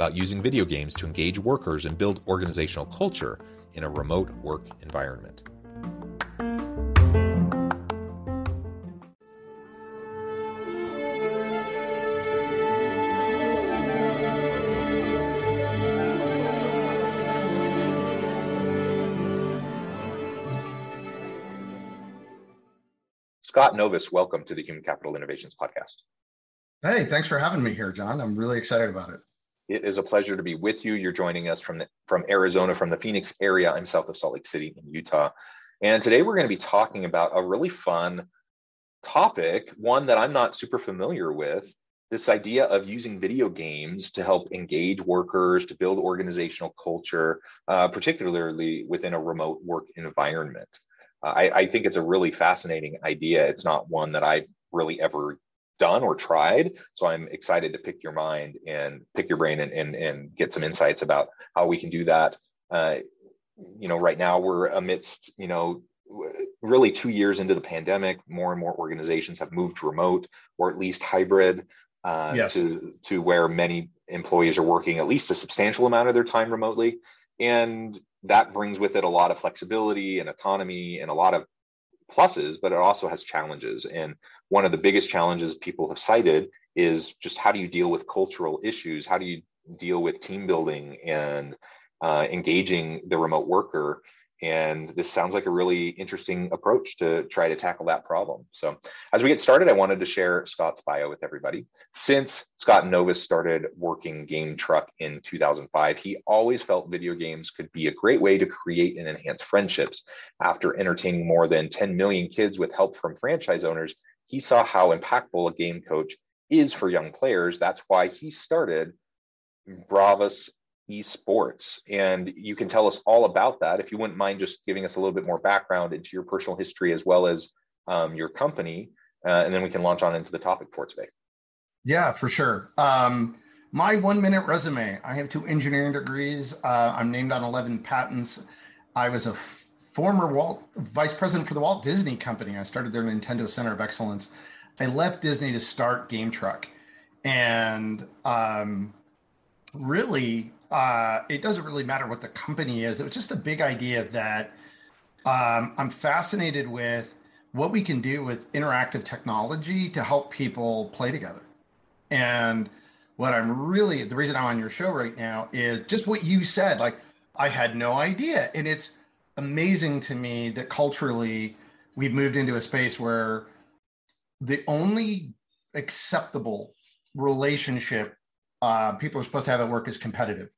about using video games to engage workers and build organizational culture in a remote work environment. Scott Novis, welcome to the Human Capital Innovations Podcast. Hey, thanks for having me here, John. I'm really excited about it. It is a pleasure to be with you. You're joining us from the, from Arizona, from the Phoenix area. I'm south of Salt Lake City in Utah. And today we're going to be talking about a really fun topic, one that I'm not super familiar with. This idea of using video games to help engage workers, to build organizational culture, uh, particularly within a remote work environment. Uh, I, I think it's a really fascinating idea. It's not one that I've really ever done or tried. So I'm excited to pick your mind and pick your brain and, and, and get some insights about how we can do that. Uh, you know, right now we're amidst, you know, really two years into the pandemic, more and more organizations have moved remote or at least hybrid uh, yes. to, to where many employees are working at least a substantial amount of their time remotely. And that brings with it a lot of flexibility and autonomy and a lot of pluses, but it also has challenges. And one of the biggest challenges people have cited is just how do you deal with cultural issues? How do you deal with team building and uh, engaging the remote worker? And this sounds like a really interesting approach to try to tackle that problem. So, as we get started, I wanted to share Scott's bio with everybody. Since Scott Novis started working Game Truck in 2005, he always felt video games could be a great way to create and enhance friendships. After entertaining more than 10 million kids with help from franchise owners, he saw how impactful a game coach is for young players. That's why he started Bravous esports. And you can tell us all about that. If you wouldn't mind just giving us a little bit more background into your personal history as well as um, your company, uh, and then we can launch on into the topic for today. Yeah, for sure. Um, my one minute resume I have two engineering degrees. Uh, I'm named on 11 patents. I was a former Walt vice president for the Walt Disney Company. I started their Nintendo Center of Excellence. I left Disney to start Game Truck. And um, really, uh, it doesn't really matter what the company is. It was just a big idea that um, I'm fascinated with what we can do with interactive technology to help people play together. And what I'm really, the reason I'm on your show right now is just what you said. Like, I had no idea. And it's amazing to me that culturally we've moved into a space where the only acceptable relationship uh, people are supposed to have at work is competitive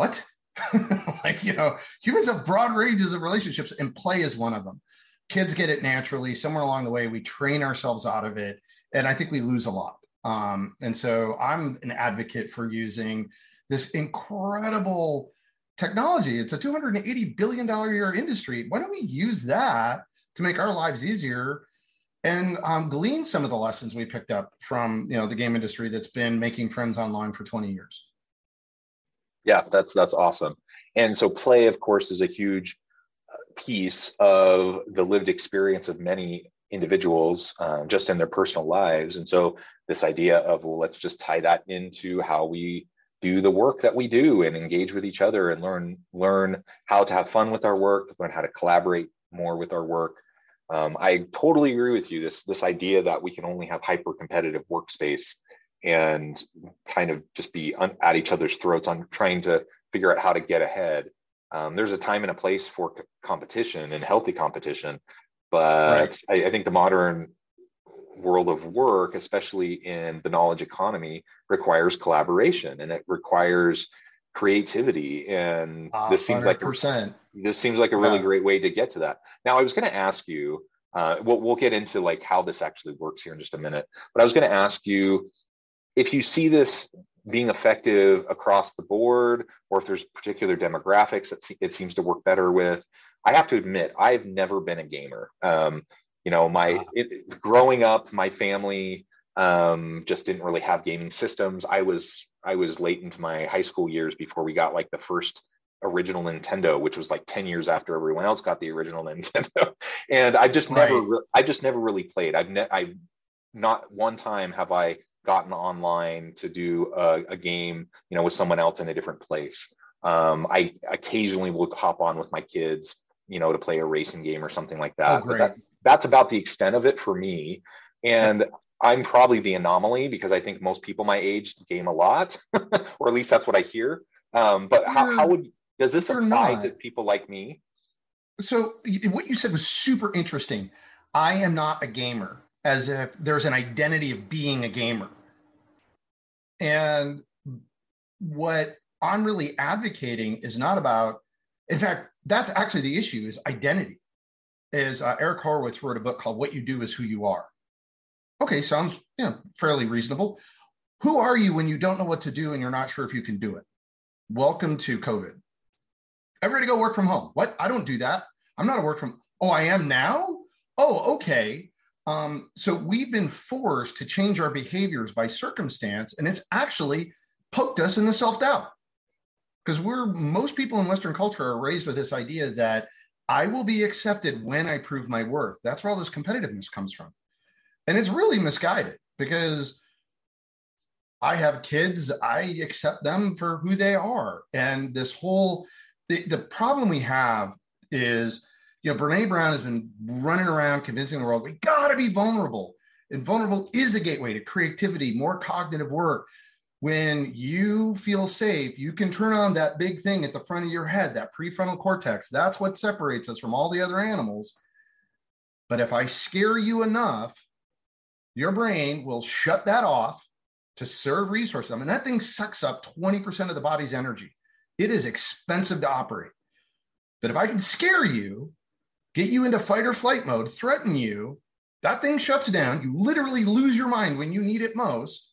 what? like, you know, humans have broad ranges of relationships and play is one of them. Kids get it naturally. Somewhere along the way, we train ourselves out of it. And I think we lose a lot. Um, and so I'm an advocate for using this incredible technology. It's a $280 billion a year industry. Why don't we use that to make our lives easier and um, glean some of the lessons we picked up from you know the game industry that's been making friends online for 20 years yeah that's that's awesome. And so play of course is a huge uh, piece of the lived experience of many individuals um, just in their personal lives. And so this idea of well let's just tie that into how we do the work that we do and engage with each other and learn learn how to have fun with our work learn how to collaborate more with our work. Um, I totally agree with you. This this idea that we can only have hyper competitive workspace and kind of just be un- at each other's throats on trying to figure out how to get ahead. Um, there's a time and a place for c- competition and healthy competition, but right. I, I think the modern world of work, especially in the knowledge economy, requires collaboration and it requires creativity. And uh, this seems 100%. like a, this seems like a really yeah. great way to get to that. Now, I was going to ask you. Uh, we'll, we'll get into like how this actually works here in just a minute. But I was going to ask you if you see this being effective across the board, or if there's particular demographics that it seems to work better with. I have to admit, I've never been a gamer. Um, you know my it, growing up my family um, just didn't really have gaming systems i was i was late into my high school years before we got like the first original nintendo which was like 10 years after everyone else got the original nintendo and i just right. never i just never really played i've ne- i not one time have i gotten online to do a, a game you know with someone else in a different place um, i occasionally will hop on with my kids you know to play a racing game or something like that, oh. That, that's about the extent of it for me. And I'm probably the anomaly because I think most people my age game a lot, or at least that's what I hear. Um, but how, how would does this apply not. to people like me? So what you said was super interesting. I am not a gamer, as if there's an identity of being a gamer. And what I'm really advocating is not about, in fact, that's actually the issue is identity is uh, Eric Horowitz wrote a book called What You Do Is Who You Are. Okay, sounds you know, fairly reasonable. Who are you when you don't know what to do and you're not sure if you can do it? Welcome to COVID. Everybody go work from home. What? I don't do that. I'm not a work from. Oh, I am now. Oh, okay. Um, so we've been forced to change our behaviors by circumstance, and it's actually poked us in the self doubt because we're most people in Western culture are raised with this idea that I will be accepted when I prove my worth. That's where all this competitiveness comes from. And it's really misguided because I have kids, I accept them for who they are. And this whole the, the problem we have is, you know, Brene Brown has been running around convincing the world we gotta be vulnerable. And vulnerable is the gateway to creativity, more cognitive work, when you feel safe, you can turn on that big thing at the front of your head, that prefrontal cortex. That's what separates us from all the other animals. But if I scare you enough, your brain will shut that off to serve resources. I mean, that thing sucks up 20% of the body's energy. It is expensive to operate. But if I can scare you, get you into fight or flight mode, threaten you, that thing shuts down. You literally lose your mind when you need it most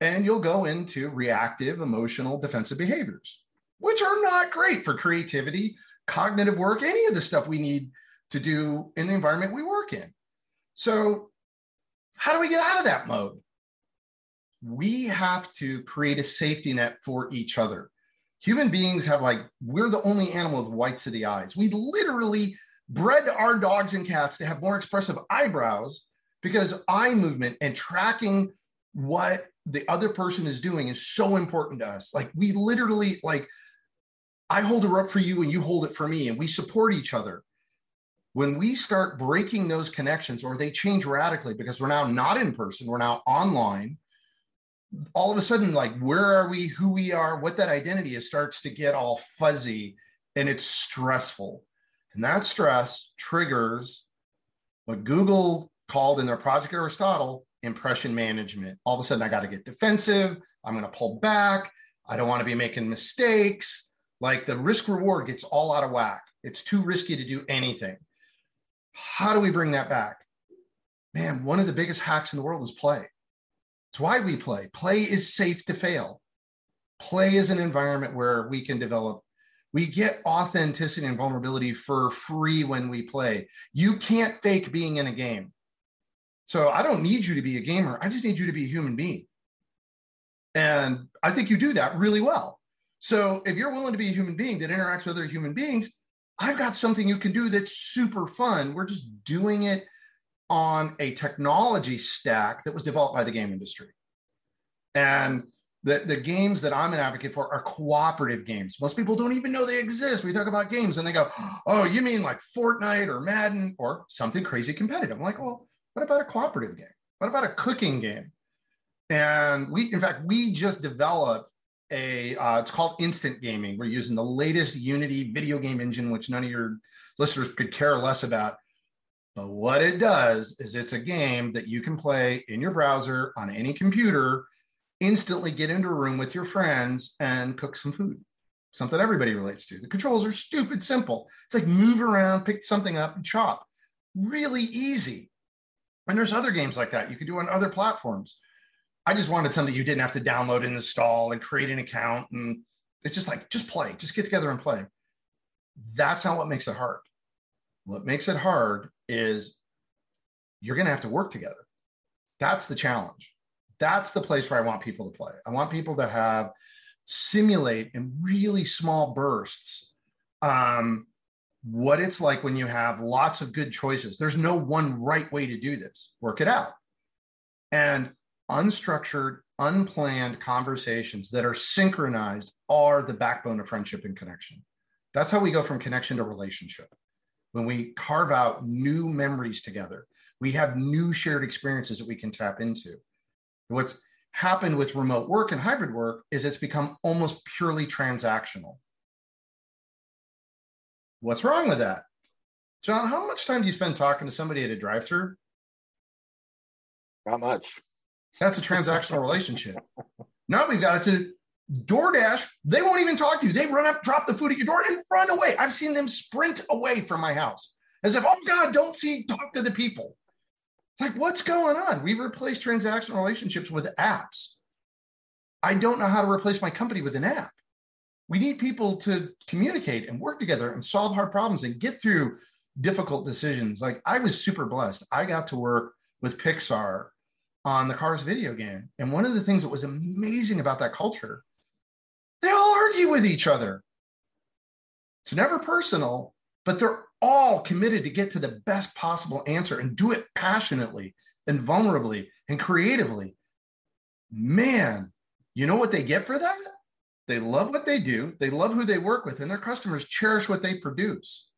and you'll go into reactive, emotional, defensive behaviors, which are not great for creativity, cognitive work, any of the stuff we need to do in the environment we work in. So, how do we get out of that mode? We have to create a safety net for each other. Human beings have like, we're the only animal with whites of the eyes. We literally bred our dogs and cats to have more expressive eyebrows because eye movement and tracking what the other person is doing is so important to us. Like we literally like I hold her up for you and you hold it for me and we support each other. When we start breaking those connections or they change radically because we're now not in person, we're now online, all of a sudden like where are we, who we are, what that identity is starts to get all fuzzy and it's stressful. And that stress triggers what Google called in their Project Aristotle impression management. All of a sudden, I got to get defensive. I'm going to pull back. I don't want to be making mistakes. Like the risk reward gets all out of whack. It's too risky to do anything. How do we bring that back? Man, one of the biggest hacks in the world is play. It's why we play. Play is safe to fail. Play is an environment where we can develop. We get authenticity and vulnerability for free when we play. You can't fake being in a game. So I don't need you to be a gamer. I just need you to be a human being. And I think you do that really well. So if you're willing to be a human being that interacts with other human beings, I've got something you can do that's super fun. We're just doing it on a technology stack that was developed by the game industry. And the, the games that I'm an advocate for are cooperative games. Most people don't even know they exist. We talk about games and they go, oh, you mean like Fortnite or Madden or something crazy competitive. I'm like, well, what about a cooperative game? What about a cooking game? And we, in fact, we just developed a, uh, it's called Instant Gaming. We're using the latest Unity video game engine, which none of your listeners could care less about. But what it does is it's a game that you can play in your browser on any computer instantly get into a room with your friends and cook some food. Something everybody relates to. The controls are stupid simple. It's like move around, pick something up, and chop. Really easy. And there's other games like that you can do on other platforms. I just wanted something you didn't have to download and install and create an account. And it's just like, just play, just get together and play. That's not what makes it hard. What makes it hard is you're going to have to work together. That's the challenge that's the place where I want people to play. I want people to have simulate in really small bursts um, what it's like when you have lots of good choices. There's no one right way to do this. Work it out. And unstructured, unplanned conversations that are synchronized are the backbone of friendship and connection. That's how we go from connection to relationship. When we carve out new memories together, we have new shared experiences that we can tap into. What's happened with remote work and hybrid work is it's become almost purely transactional. What's wrong with that? John, how much time do you spend talking to somebody at a drive through? Not much. That's a transactional relationship. Now we've got it to DoorDash. They won't even talk to you. They run up, drop the food at your door, and run away. I've seen them sprint away from my house as if, oh God, don't see, talk to the people. Like, what's going on? We replace transactional relationships with apps. I don't know how to replace my company with an app. We need people to communicate and work together and solve hard problems and get through difficult decisions. Like, I was super blessed. I got to work with Pixar on the Cars video game. And one of the things that was amazing about that culture, they all argue with each other. It's never personal, but they're all committed to get to the best possible answer and do it passionately and vulnerably and creatively. Man, you know what they get for that? They love what they do, they love who they work with, and their customers cherish what they produce.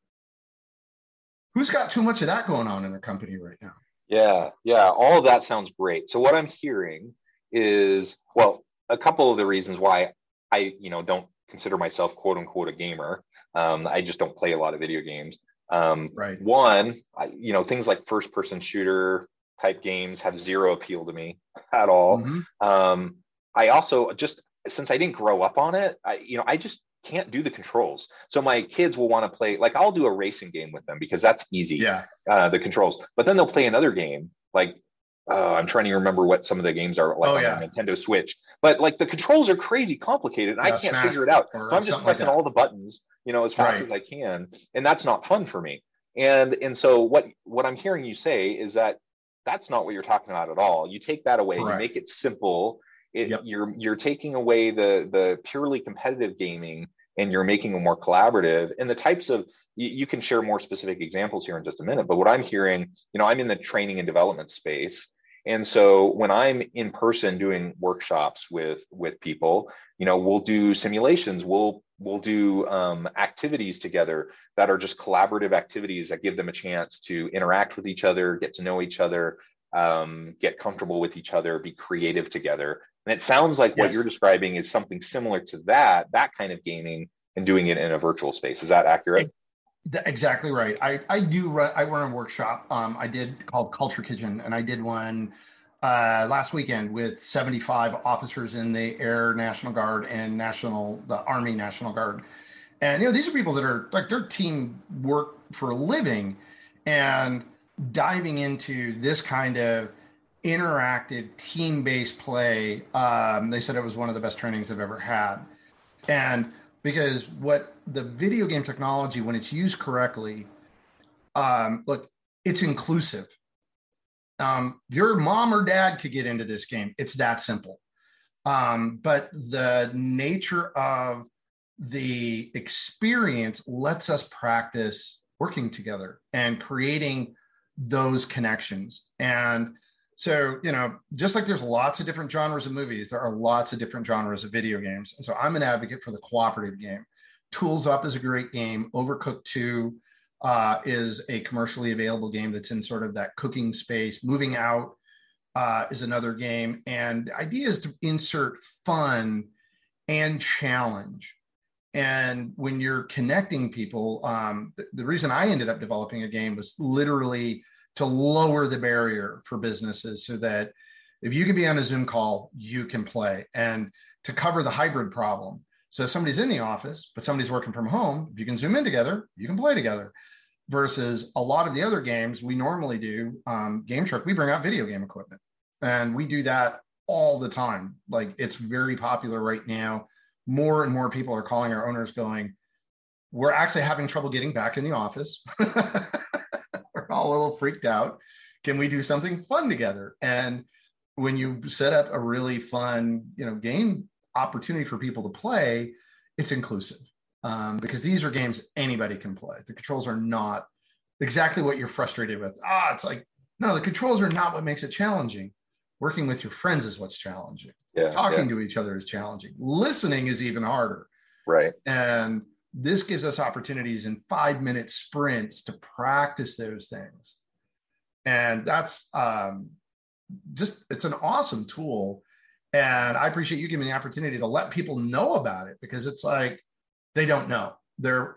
Who's got too much of that going on in their company right now? Yeah, yeah, all of that sounds great. So what I'm hearing is, well, a couple of the reasons why I, you know, don't consider myself quote unquote a gamer. Um, I just don't play a lot of video games. Um, right. One, I, you know, things like first person shooter type games have zero appeal to me at all. Mm-hmm. Um, I also just since I didn't grow up on it, I you know I just can't do the controls. So my kids will want to play like I'll do a racing game with them because that's easy. Yeah. Uh, the controls, but then they'll play another game like uh, I'm trying to remember what some of the games are like oh, on yeah. Nintendo Switch. But like the controls are crazy complicated, and yeah, I can't Smash figure it out. So I'm just pressing like all the buttons you know, as fast right. as I can. And that's not fun for me. And and so what what I'm hearing you say is that that's not what you're talking about at all. You take that away, Correct. you make it simple. It, yep. You're you're taking away the the purely competitive gaming and you're making it more collaborative. And the types of you, you can share more specific examples here in just a minute. But what I'm hearing, you know, I'm in the training and development space, and so when i'm in person doing workshops with with people you know we'll do simulations we'll we'll do um, activities together that are just collaborative activities that give them a chance to interact with each other get to know each other um, get comfortable with each other be creative together and it sounds like yes. what you're describing is something similar to that that kind of gaming and doing it in a virtual space is that accurate Exactly right. I, I do run, I run a workshop. Um, I did called Culture Kitchen, and I did one uh, last weekend with 75 officers in the Air National Guard and National the Army National Guard. And you know, these are people that are like their team work for a living, and diving into this kind of interactive team-based play. Um, they said it was one of the best trainings they've ever had, and because what the video game technology, when it's used correctly, um, look, it's inclusive. Um, your mom or dad could get into this game. It's that simple. Um, but the nature of the experience lets us practice working together and creating those connections. And So, you know, just like there's lots of different genres of movies, there are lots of different genres of video games. And so I'm an advocate for the cooperative game. Tools Up is a great game. Overcooked 2 uh, is a commercially available game that's in sort of that cooking space. Moving Out uh, is another game. And the idea is to insert fun and challenge. And when you're connecting people, um, the, the reason I ended up developing a game was literally to lower the barrier for businesses so that if you can be on a Zoom call, you can play and to cover the hybrid problem. So if somebody's in the office, but somebody's working from home, if you can zoom in together, you can play together. Versus a lot of the other games we normally do, um, Game Truck, we bring out video game equipment and we do that all the time. Like it's very popular right now. More and more people are calling our owners going, we're actually having trouble getting back in the office. We're all a little freaked out. Can we do something fun together? And when you set up a really fun, you know, game opportunity for people to play, it's inclusive um, because these are games anybody can play. The controls are not exactly what you're frustrated with. Ah, it's like no, the controls are not what makes it challenging. Working with your friends is what's challenging. Yeah, Talking yeah. to each other is challenging. Listening is even harder. Right. And this gives us opportunities in five minute sprints to practice those things and that's um, just it's an awesome tool and i appreciate you giving me the opportunity to let people know about it because it's like they don't know. They're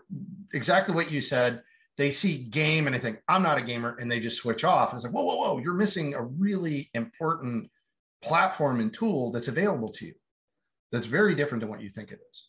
exactly what you said. They see game and they think i'm not a gamer and they just switch off. And it's like whoa whoa whoa you're missing a really important platform and tool that's available to you. That's very different than what you think it is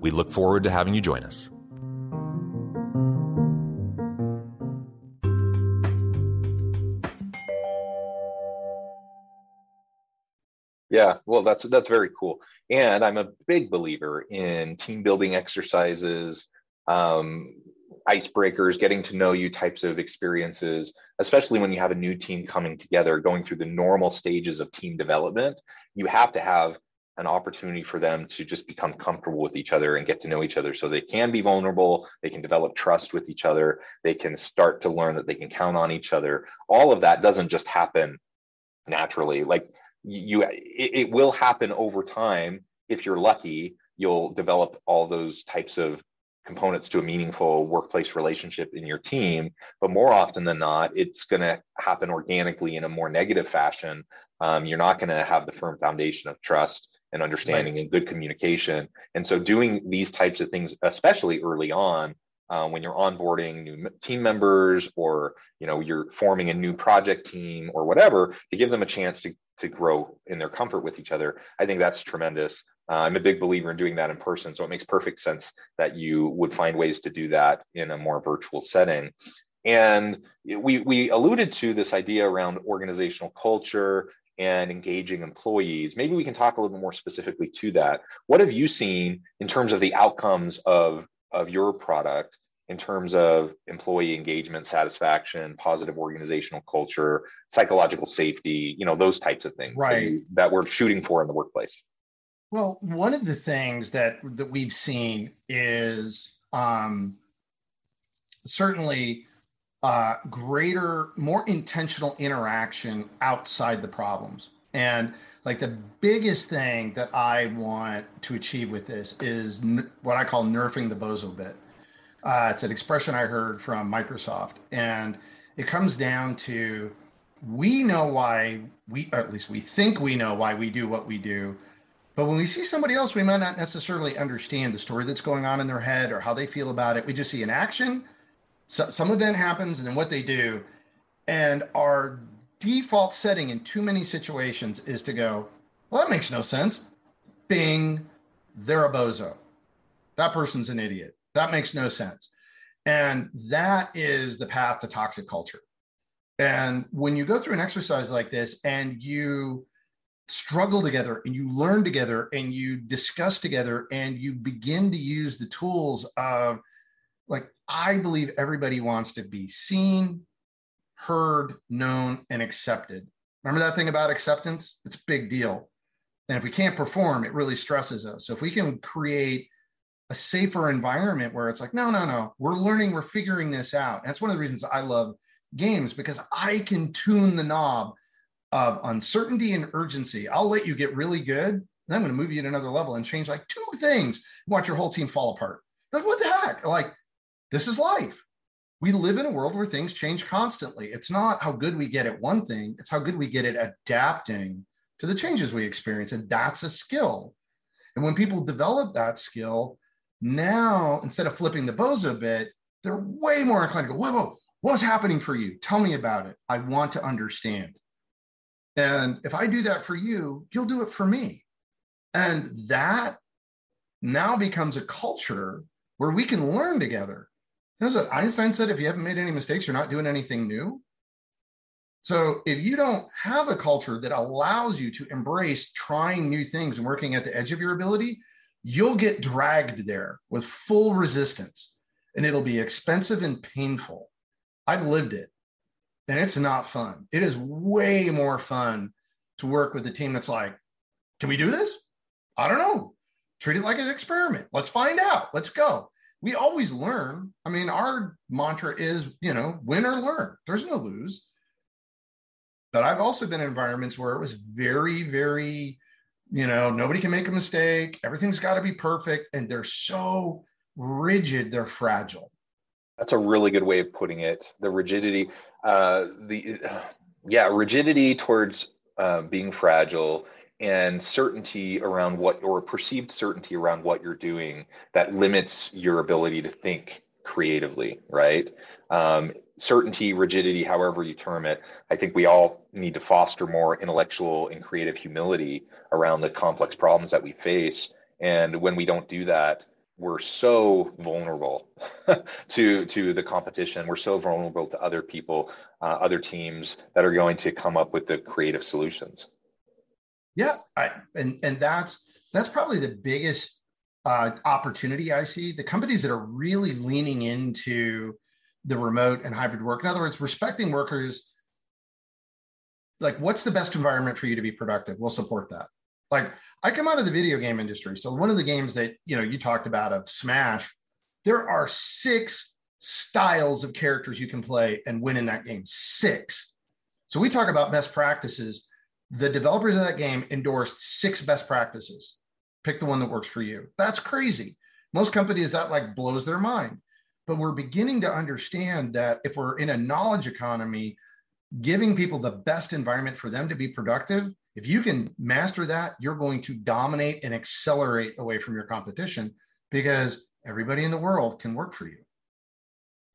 We look forward to having you join us. Yeah, well, that's that's very cool, and I'm a big believer in team building exercises, um, icebreakers, getting to know you types of experiences, especially when you have a new team coming together, going through the normal stages of team development. You have to have an opportunity for them to just become comfortable with each other and get to know each other. So they can be vulnerable they can develop trust with each other they can start to learn that they can count on each other. All of that doesn't just happen naturally. Like you it, it will happen over time. If you're lucky you'll develop all those types of components to a meaningful workplace relationship in your team. But more often than not it's going to happen organically in a more negative fashion. Um, you're not going to have the firm foundation of trust and understanding right. and good communication. And so doing these types of things, especially early on, uh, when you're onboarding new team members or you know you're forming a new project team or whatever to give them a chance to, to grow in their comfort with each other i think that's tremendous uh, i'm a big believer in doing that in person so it makes perfect sense that you would find ways to do that in a more virtual setting And we, we alluded to this idea around organizational culture and engaging employees. Maybe we can talk a little bit more specifically to that. What have you seen in terms of the outcomes of, of your product in terms of employee engagement, satisfaction, positive organizational culture, psychological safety, you know, those types of things right. that, you, that we're shooting for in the workplace? Well, one of the things that that we've seen is um, certainly uh, greater, more intentional interaction outside the problems. And like the biggest thing that I want to achieve with this is n- what I call nerfing the bozo bit. Uh, it's an expression I heard from Microsoft, and it comes down to we know why we, or at least we think we know why we do what we do. But when we see somebody else, we might not necessarily understand the story that's going on in their head or how they feel about it. We just see an action, so, some event happens, and then what they do. And our default setting in too many situations is to go, well, that makes no sense. Bing, they're a bozo. That person's an idiot. That makes no sense. And that is the path to toxic culture. And when you go through an exercise like this and you struggle together and you learn together and you discuss together and you begin to use the tools of, like, I believe everybody wants to be seen, heard, known, and accepted. Remember that thing about acceptance? It's a big deal. And if we can't perform, it really stresses us. So if we can create a safer environment where it's like, no, no, no, we're learning, we're figuring this out. And that's one of the reasons I love games because I can tune the knob of uncertainty and urgency. I'll let you get really good. Then I'm going to move you to another level and change like two things. Watch your whole team fall apart. Like, what the heck? Like, this is life. We live in a world where things change constantly. It's not how good we get at one thing, it's how good we get at adapting to the changes we experience. And that's a skill. And when people develop that skill, now, instead of flipping the bozo bit, they're way more inclined to go, whoa, whoa, what's happening for you? Tell me about it. I want to understand. And if I do that for you, you'll do it for me. And that now becomes a culture where we can learn together. You know, Einstein said, if you haven't made any mistakes, you're not doing anything new. So if you don't have a culture that allows you to embrace trying new things and working at the edge of your ability, you'll get dragged there with full resistance and it'll be expensive and painful. I've lived it and it's not fun. It is way more fun to work with a team that's like, can we do this? I don't know. Treat it like an experiment. Let's find out. Let's go. We always learn. I mean, our mantra is, you know, win or learn. There's no lose. But I've also been in environments where it was very, very you know nobody can make a mistake everything's got to be perfect and they're so rigid they're fragile that's a really good way of putting it the rigidity uh the yeah rigidity towards uh, being fragile and certainty around what or perceived certainty around what you're doing that limits your ability to think creatively right um, certainty, rigidity, however you term it, I think we all need to foster more intellectual and creative humility around the complex problems that we face. And when we don't do that, we're so vulnerable to to the competition. We're so vulnerable to other people, uh, other teams that are going to come up with the creative solutions. Yeah, I, and and that's that's probably the biggest uh, opportunity I see. The companies that are really leaning into the remote and hybrid work. In other words, respecting workers. Like, what's the best environment for you to be productive? We'll support that. Like, I come out of the video game industry. So, one of the games that you know you talked about of Smash, there are six styles of characters you can play and win in that game. Six. So, we talk about best practices. The developers of that game endorsed six best practices. Pick the one that works for you. That's crazy. Most companies that like blows their mind. But we're beginning to understand that if we're in a knowledge economy, giving people the best environment for them to be productive, if you can master that, you're going to dominate and accelerate away from your competition because everybody in the world can work for you.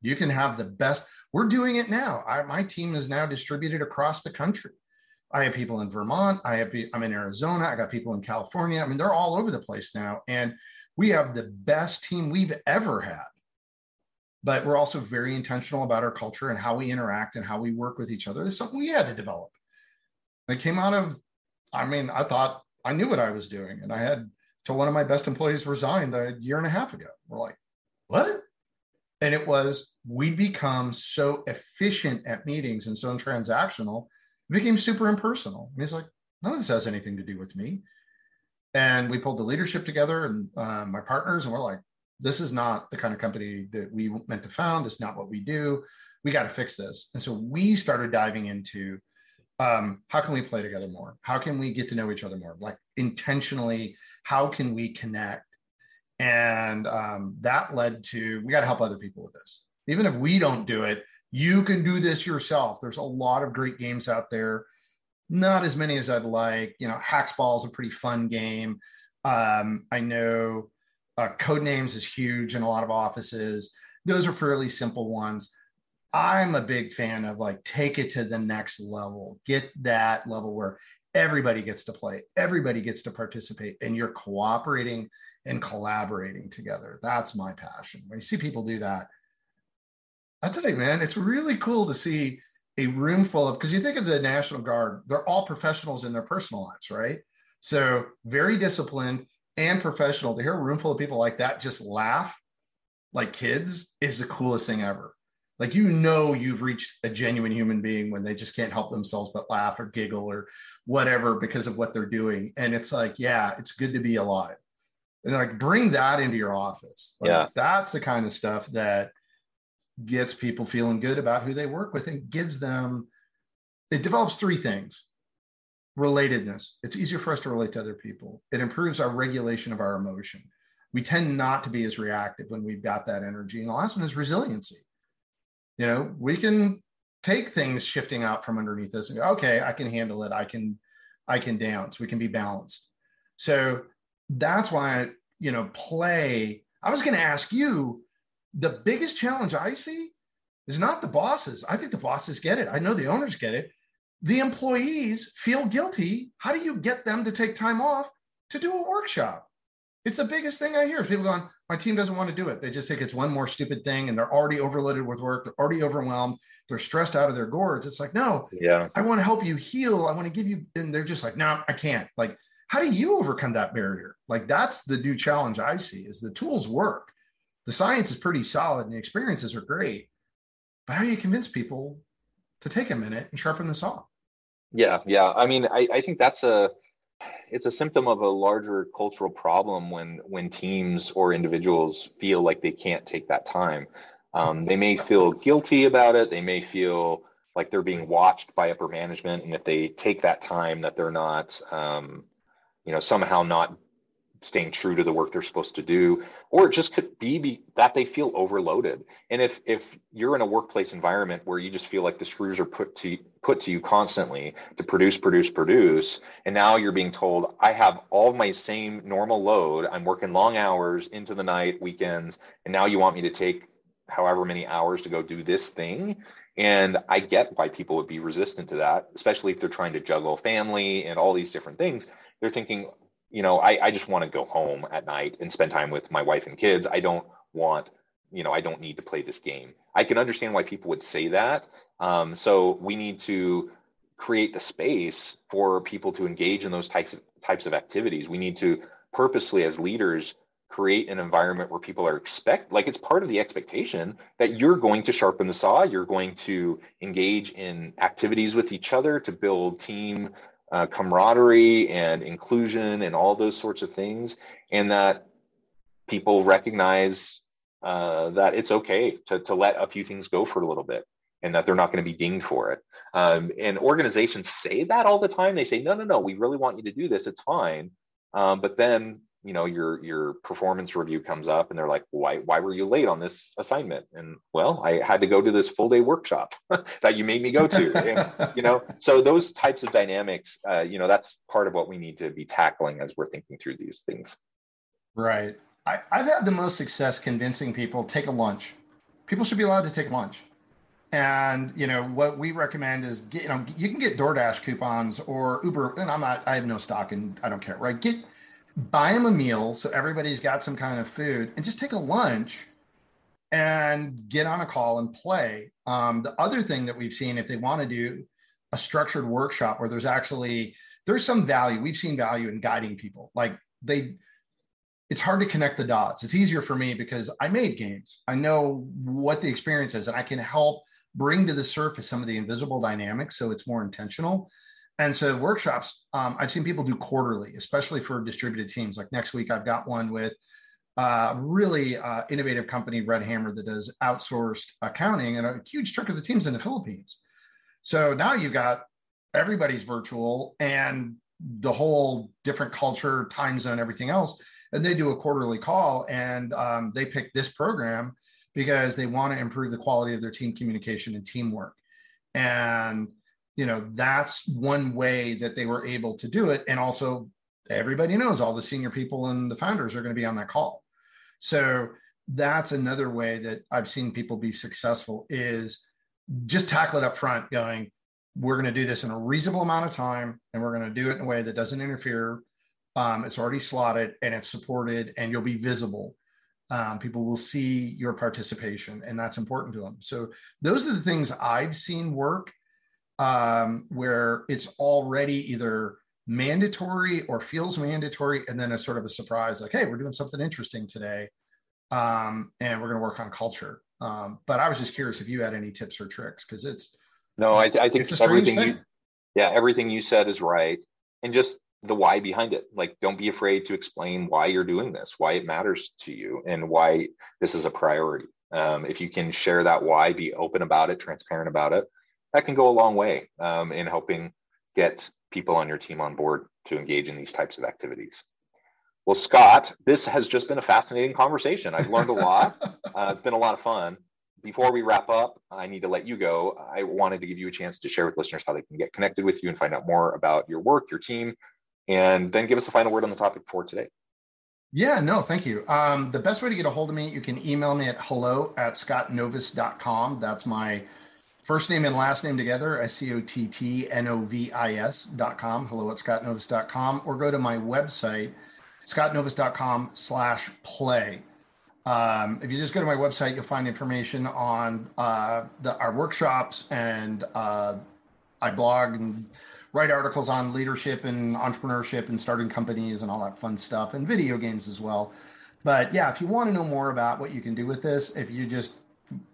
You can have the best. We're doing it now. I, my team is now distributed across the country. I have people in Vermont. I have. I'm in Arizona. I got people in California. I mean, they're all over the place now, and we have the best team we've ever had but we're also very intentional about our culture and how we interact and how we work with each other. Is something we had to develop. It came out of, I mean, I thought I knew what I was doing, and I had to one of my best employees resigned a year and a half ago. We're like, what? And it was we become so efficient at meetings and so transactional, it became super impersonal. He's like, none of this has anything to do with me. And we pulled the leadership together and uh, my partners, and we're like, this is not the kind of company that we meant to found. It's not what we do. We got to fix this. And so we started diving into um, how can we play together more? How can we get to know each other more? Like intentionally, how can we connect? And um, that led to we got to help other people with this. Even if we don't do it, you can do this yourself. There's a lot of great games out there. Not as many as I'd like. You know, Haxball is a pretty fun game. Um, I know uh, Codenames is huge in a lot of offices. Those are fairly simple ones. I'm a big fan of like take it to the next level, get that level where everybody gets to play, everybody gets to participate, and you're cooperating and collaborating together. That's my passion. When you see people do that, I tell you, man, it's really cool to see a room full of because you think of the National Guard, they're all professionals in their personal lives, right? So very disciplined and professional. To hear a room full of people like that just laugh like kids is the coolest thing ever. Like you know you've reached a genuine human being when they just can't help themselves but laugh or giggle or whatever because of what they're doing. And it's like yeah it's good to be alive. And like bring that into your office. Like, yeah. that's the kind of stuff that gets people feeling good about who they work with and gives them it develops three things. Relatedness. It's easier for us to relate to other people. It improves our regulation of our emotion. We tend not to be as reactive when we've got that energy. And the last one is resiliency. You know we can take things shifting out from underneath us and go okay i can handle it. I can i can dance. We can be balanced. So that's why you know play i was going to ask you the biggest challenge i see is not the bosses i think the bosses get it i know the owners get it the employees feel guilty how do you get them to take time off to do a workshop it's the biggest thing I hear. People going, my team doesn't want to do it. They just think it's one more stupid thing and they're already overloaded with work. They're already overwhelmed. They're stressed out of their gourds. It's like, no, yeah, I want to help you heal. I want to give you, and they're just like, no, I can't. Like, how do you overcome that barrier? Like, that's the new challenge I see is the tools work. The science is pretty solid and the experiences are great. But how do you convince people to take a minute and sharpen the saw? Yeah, yeah. I mean, I, I think that's a it's a symptom of a larger cultural problem when when teams or individuals feel like they can't take that time. Um, they may feel guilty about it. They may feel like they're being watched by upper management, and if they take that time, that they're not, um, you know, somehow not staying true to the work they're supposed to do or it just could be, be, that they feel overloaded. And if if you're in a workplace environment where you just feel like the screws are put to put to you constantly to produce produce produce and now you're being told i have all my same normal load. I'm working long hours into the night weekends and now you want me to take however many hours to go do this thing. And i get why people would be resistant to that especially if they're trying to juggle family and all these different things. They're thinking you know, I, I just want to go home at night and spend time with my wife and kids. I don't want, you know, I don't need to play this game. I can understand why people would say that. Um, so we need to create the space for people to engage in those types of types of activities. We need to purposely, as leaders, create an environment where people are expect like it's part of the expectation that you're going to sharpen the saw you're going to engage in activities with each other to build team uh, camaraderie and inclusion and all those sorts of things, and that people recognize uh, that it's okay to, to let a few things go for a little bit and that they're not going to be dinged for it. Um, and organizations say that all the time. They say, no, no, no, we really want you to do this. It's fine. Um, but then you know your your performance review comes up and they're like why why were you late on this assignment? And well i had to go to this full day workshop that you made me go to. And, you know so those types of dynamics uh, you know that's part of what we need to be tackling as we're thinking through these things. Right. I, i've had the most success convincing people take a lunch. People should be allowed to take lunch. And you know what we recommend is get, you know you can get DoorDash coupons or Uber, and I'm not I have no stock and I don't care, right? Get buy them a meal so everybody's got some kind of food and just take a lunch and get on a call and play. Um, the other thing that we've seen, if they want to do a structured workshop where there's actually there's some value, we've seen value in guiding people. Like they, it's hard to connect the dots. It's easier for me because I made games. I know what the experience is, and I can help bring to the surface some of the invisible dynamics so it's more intentional. And so workshops, um, I've seen people do quarterly, especially for distributed teams. Like next week, I've got one with uh, really uh, innovative company, Red Hammer, that does outsourced accounting, and a huge chunk of the teams in the Philippines. So now you've got everybody's virtual and the whole different culture, time zone, everything else. And they do a quarterly call, and um, they pick this program because they want to improve the quality of their team communication and teamwork. And you know that's one way that they were able to do it and also everybody knows all the senior people and the founders are going to be on that call so that's another way that I've seen people be successful is just tackle it up front, going, we're going to do this in a reasonable amount of time and we're going to do it in a way that doesn't interfere. Um, it's already slotted and it's supported and you'll be visible. Um, people will see your participation and that's important to them. So those are the things I've seen work um, where it's already either mandatory or feels mandatory and then it's sort of a surprise like hey we're doing something interesting today um, and we're going to work on culture. Um, but i was just curious if you had any tips or tricks because it's no i, I think everything thing. you yeah everything you said is right and just the why behind it. Like don't be afraid to explain why you're doing this why it matters to you and why this is a priority. Um, if you can share that why be open about it transparent about it that can go a long way um, in helping get people on your team on board to engage in these types of activities. Well, Scott, this has just been a fascinating conversation. I've learned a lot. uh, it's been a lot of fun. Before we wrap up, I need to let you go. I wanted to give you a chance to share with listeners how they can get connected with you and find out more about your work, your team, and then give us a final word on the topic for today. Yeah, no, thank you. Um, the best way to get a hold of me, you can email me at hello at scottnovis.com. That's my First name and last name together, S C O T T N O V I S dot com. Hello at scottnovis.com, or go to my website, scottnovis.com slash play. Um, if you just go to my website, you'll find information on uh, the, our workshops, and uh, I blog and write articles on leadership and entrepreneurship and starting companies and all that fun stuff, and video games as well. But yeah, if you want to know more about what you can do with this, if you just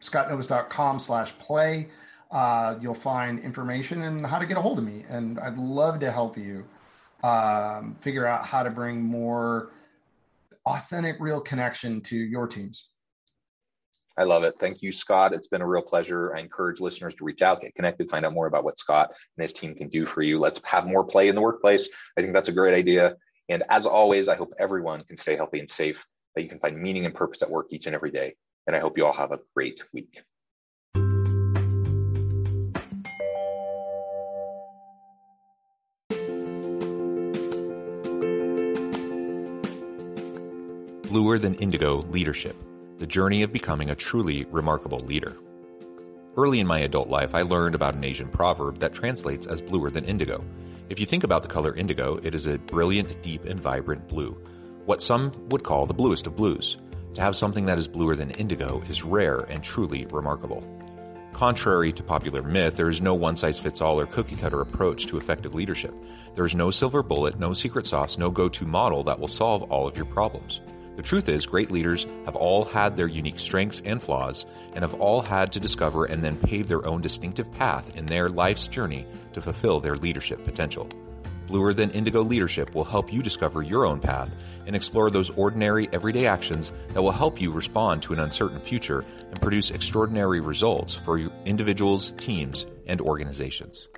scottnovis.com slash play. Uh, you'll find information and how to get a hold of me. And I'd love to help you um, figure out how to bring more authentic, real connection to your teams. I love it. Thank you, Scott. It's been a real pleasure. I encourage listeners to reach out, get connected, find out more about what Scott and his team can do for you. Let's have more play in the workplace. I think that's a great idea. And as always, I hope everyone can stay healthy and safe, that you can find meaning and purpose at work each and every day. And I hope you all have a great week. Bluer Than Indigo Leadership The Journey of Becoming a Truly Remarkable Leader. Early in my adult life, I learned about an Asian proverb that translates as bluer than indigo. If you think about the color indigo, it is a brilliant, deep, and vibrant blue, what some would call the bluest of blues. To have something that is bluer than indigo is rare and truly remarkable. Contrary to popular myth, there is no one size fits all or cookie cutter approach to effective leadership. There is no silver bullet, no secret sauce, no go to model that will solve all of your problems. The truth is, great leaders have all had their unique strengths and flaws, and have all had to discover and then pave their own distinctive path in their life's journey to fulfill their leadership potential. Bluer Than Indigo Leadership will help you discover your own path and explore those ordinary, everyday actions that will help you respond to an uncertain future and produce extraordinary results for individuals, teams, and organizations.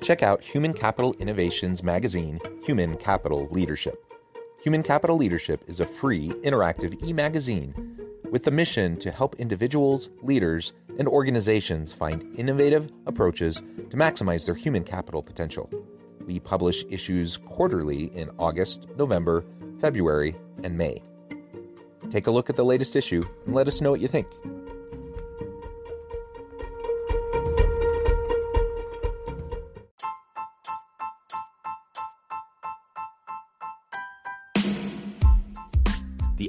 Check out Human Capital Innovations magazine, Human Capital Leadership. Human Capital Leadership is a free, interactive e magazine with the mission to help individuals, leaders, and organizations find innovative approaches to maximize their human capital potential. We publish issues quarterly in August, November, February, and May. Take a look at the latest issue and let us know what you think.